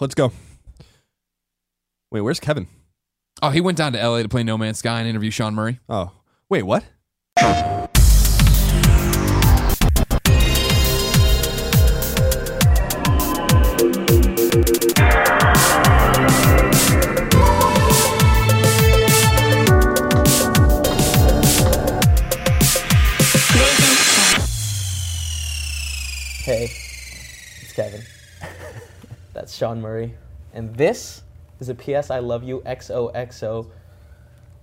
Let's go. Wait, where's Kevin? Oh, he went down to LA to play No Man's Sky and interview Sean Murray. Oh, wait, what? Hey, it's Kevin. That's Sean Murray. And this is a PS I Love You XOXO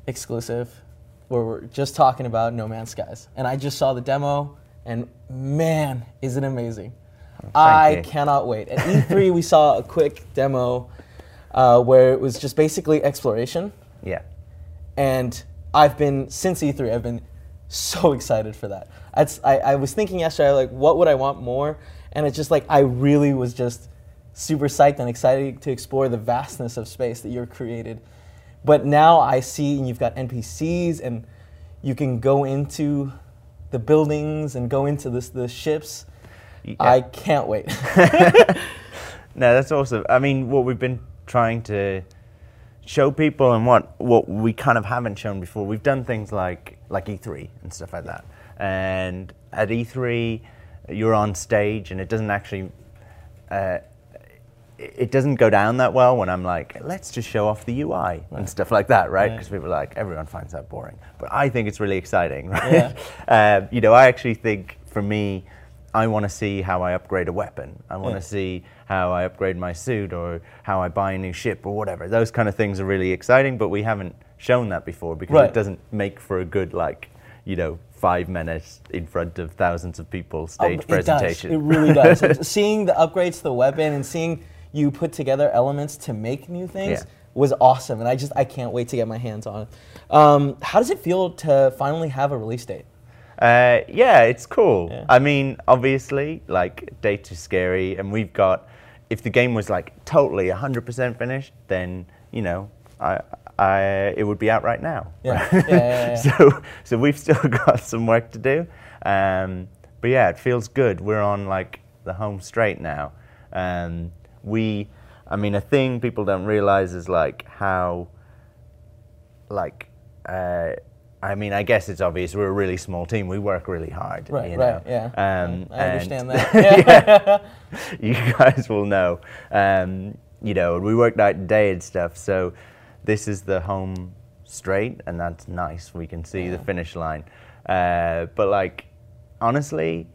exclusive where we're just talking about No Man's Skies. And I just saw the demo, and man, is it amazing. I you. cannot wait. At E3, we saw a quick demo uh, where it was just basically exploration. Yeah. And I've been, since E3, I've been so excited for that. I, I was thinking yesterday, like, what would I want more? And it's just like, I really was just super psyched and excited to explore the vastness of space that you're created. But now I see, and you've got NPCs, and you can go into the buildings and go into this, the ships. I can't wait. No, that's awesome. I mean, what we've been trying to show people and what what we kind of haven't shown before. We've done things like like E3 and stuff like that. And at E3, you're on stage, and it doesn't actually. Uh, it doesn't go down that well when I'm like, let's just show off the UI and stuff like that, right? Because people are like, everyone finds that boring. But I think it's really exciting, right? um, you know, I actually think for me, I want to see how I upgrade a weapon. I want to Yeah. see how I upgrade my suit or how I buy a new ship or whatever. Those kind of things are really exciting, but we haven't shown that before because Right. it doesn't make for a good, like, you know, five minutes in front of thousands of people stage Oh, presentation. It, does. it really does. Seeing the upgrades to the weapon and seeing you put together elements to make new things Yeah. was awesome, and I just I can't wait to get my hands on it. Um, how does it feel to finally have a release date? Uh, yeah, it's cool. Yeah. I mean, obviously, like data's scary, and we've got. If the game was like totally 100% finished, then you know, I, I, it would be out right now. Yeah, yeah, yeah, yeah. so, so we've still got some work to do. Um, but yeah, it feels good. We're on like the home straight now. Um, we, I mean, a thing people don't realize is like how like uh, I mean, I guess it's obvious we're a really small team. We work really hard. Right, you right, yeah. Um, I understand that. yeah. you guys will know. Um, you know, we work night and day and stuff. So this is the home straight, and that's nice. We can see the finish line. Uh, but like, honestly,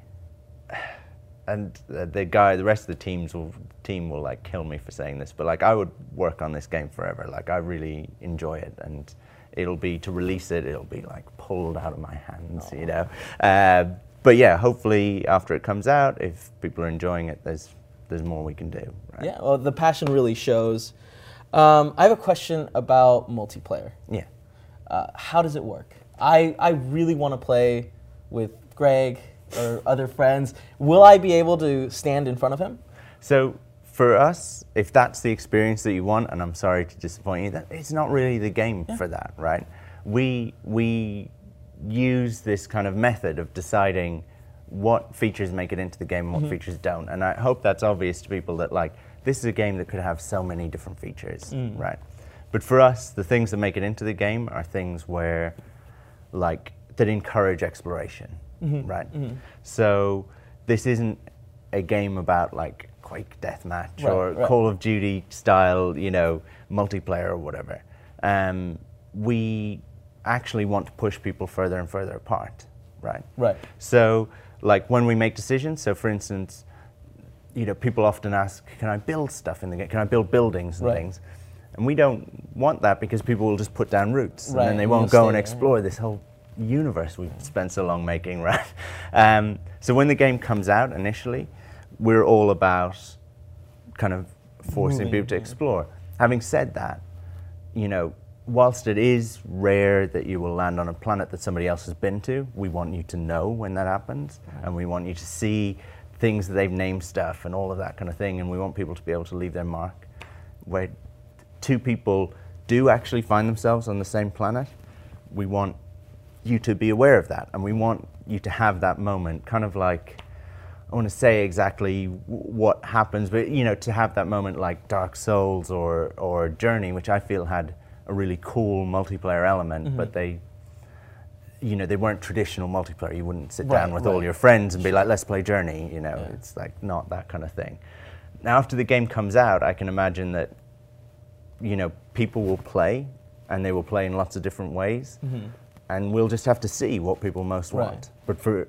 and the, guy, the rest of the teams will team will like kill me for saying this, but like I would work on this game forever. Like I really enjoy it, and it'll be to release it. It'll be like pulled out of my hands, you know. Uh, but yeah, hopefully after it comes out, if people are enjoying it, there's there's more we can do. Right? yeah, well, the passion really shows. Um, I have a question about multiplayer. Yeah. Uh, how does it work? I, I really want to play with Greg or other friends. Will I be able to stand in front of him? So for us, if that's the experience that you want, and I'm sorry to disappoint you, that it's not really the game for that, right? We we use this kind of method of deciding what features make it into the game and what mm-hmm. features don't. And I hope that's obvious to people that like this is a game that could have so many different features, mm. right? But for us, the things that make it into the game are things where like that encourage exploration, right? So this isn't a game about like Quake Deathmatch Right, or right. Call of Duty style, you know, multiplayer or whatever. Um, we actually want to push people further and further apart, right? Right. So, like when we make decisions, so for instance, you know, people often ask, can I build stuff in the game? Can I build buildings and Right. things? And we don't want that because people will just put down roots Right, and then they won't go and explore this whole universe we've spent so long making, right? Um, so when the game comes out initially, we're all about kind of forcing Moving, people to yeah. explore. Having said that, you know, whilst it is rare that you will land on a planet that somebody else has been to, we want you to know when that happens, and we want you to see things that they've named stuff and all of that kind of thing, and we want people to be able to leave their mark. Where two people do actually find themselves on the same planet, we want you to be aware of that, and we want you to have that moment, kind of like. I want to say exactly what happens, but you know, to have that moment like Dark Souls or or Journey, which I feel had a really cool multiplayer element, mm-hmm. but they, you know, they weren't traditional multiplayer. You wouldn't sit down Right, with all right. your friends and be like, "Let's play Journey." You know, it's like not that kind of thing. Now, after the game comes out, I can imagine that, you know, people will play, and they will play in lots of different ways, mm-hmm. And we'll just have to see what people most Right. want. But for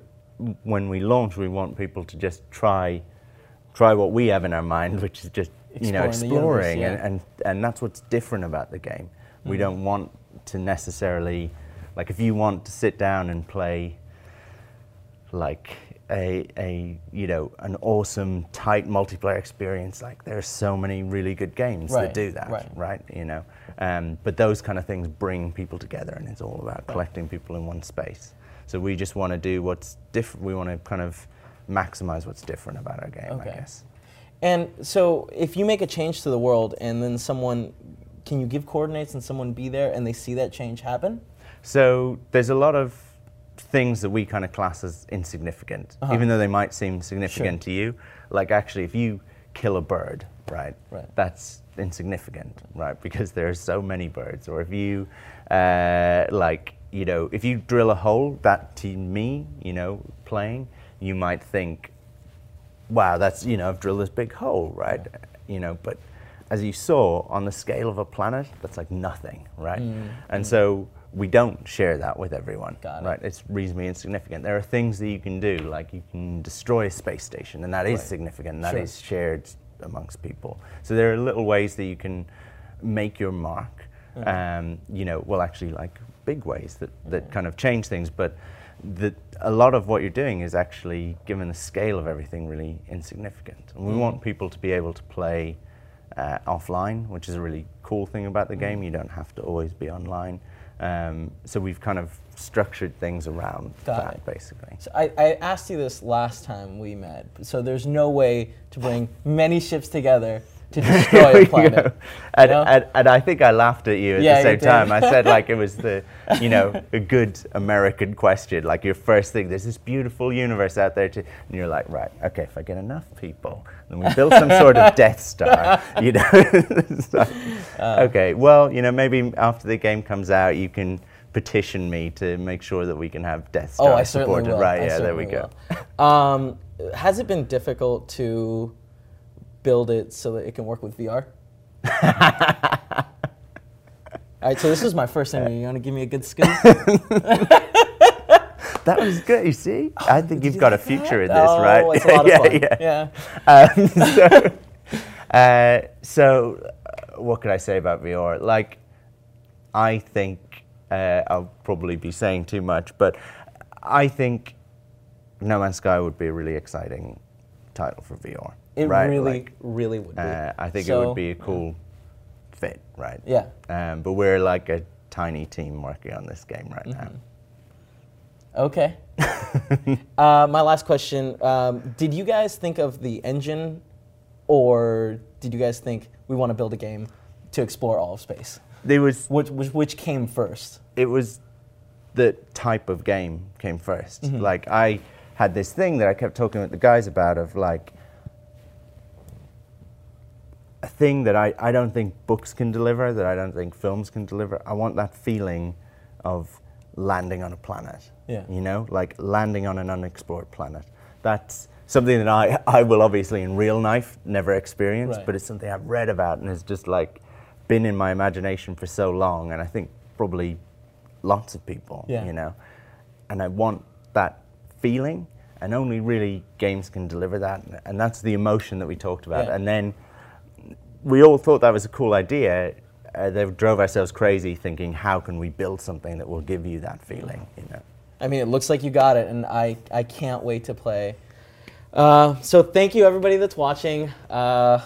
when we launch, we want people to just try, try what we have in our mind, which is just you know Exploring universe, exploring, and, and and that's what's different about the game. We Mm-hmm. don't want to necessarily, like, if you want to sit down and play, like a a you know an awesome tight multiplayer experience, like there's so many really good games Right, that do that, right. right? You know, um, but those kind of things bring people together, and it's all about collecting people in one space. So we just want to do what's different. We want to kind of maximize what's different about our game, Okay. I guess. And so, if you make a change to the world, and then someone, can you give coordinates and someone be there, and they see that change happen? So there's a lot of things that we kind of class as insignificant, even though they might seem significant to you. Like actually, if you kill a bird, right, Right. that's insignificant, right, because there are so many birds. Or if you, uh, like, you know, if you drill a hole, that to me, you know, playing, you might think, wow, that's, you know, I've drilled this big hole, right? You know, but as you saw on the scale of a planet, that's like nothing, right? And so we don't share that with everyone, Mm. Got it. right? It's reasonably insignificant. There are things that you can do, like you can destroy a space station, and that is Right. significant, and that Sure. is shared amongst people. So there are little ways that you can make your mark, Mm-hmm. um, you know, well, actually, like big ways that, that kind of change things, but a lot of what you're doing is actually, given the scale of everything, really insignificant. And we Mm-hmm. want people to be able to play uh, offline, which is a really cool thing about the Mm-hmm. game. You don't have to always be online. Um, so we've kind of structured things around Got that, it. basically. So I, I asked you this last time we met. So there's no way to bring many ships together to destroy a planet. And, know? and, and I think I laughed at you at Yeah, the same time. I said like it was the, you know, a good American question. Like your first thing, there's this beautiful universe out there, to, and you're like, right, okay, if I get enough people, then we build some sort of Death Star, you know. Uh. okay, well, you know, maybe after the game comes out, you can petition me to make sure that we can have Death Star Oh, I certainly supported. Right? I yeah, there we go. Um, has it been difficult to build it so that it can work with VR? All right, so this is my first interview. You want to give me a good scoop? That was good. You see, I think you've got a future in this, oh, right? it's a lot of yeah, fun. yeah. yeah. Um, so, uh, so uh, what could I say about VR? Like, I think uh, I'll probably be saying too much, but I think No Man's Sky would be a really exciting title for VR. It right? really, Like, really would be. uh, I think it would be a cool fit, right? Yeah. Um, but we're like a tiny team working on this game right now. Okay. uh, my last question: um, Did you guys think of the engine, or did you guys think we want to build a game to explore all of space? There was Which, which, which came first? it was the type of game came 1st Like I had this thing that I kept talking with the guys about of like a thing that I, I don't think books can deliver, that I don't think films can deliver. I want that feeling of landing on a planet. Yeah. You know, like landing on an unexplored planet. That's something that I, I will obviously in real life never experience, Right. but it's something I've read about and has just like been in my imagination for so long. And I think probably lots of people, Yeah. you know. And I want that feeling, and only really games can deliver that. And that's the emotion that we talked about. Yeah. And then we all thought that was a cool idea. Uh, they drove ourselves crazy thinking, how can we build something that will give you that feeling, you know? I mean, it looks like you got it, and I, I can't wait to play. Uh, so thank you everybody that's watching. Uh,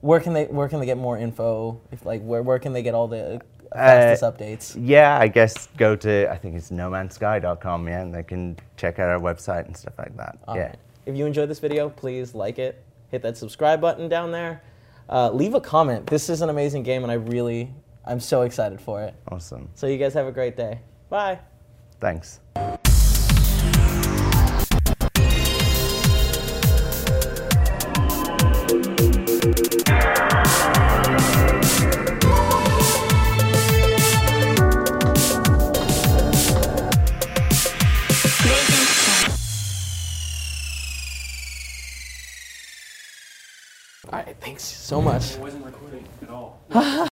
where can they where can they get more info? If like where where can they get all the fastest Uh, updates? Yeah, I guess go to I think it's nomansky.com. Yeah, and they can check out our website and stuff like that. All yeah. right. If you enjoyed this video, please like it. Hit that subscribe button down there. Uh, leave a comment. This is an amazing game, and I really I'm so excited for it. Awesome. So you guys have a great day. Bye. Thanks.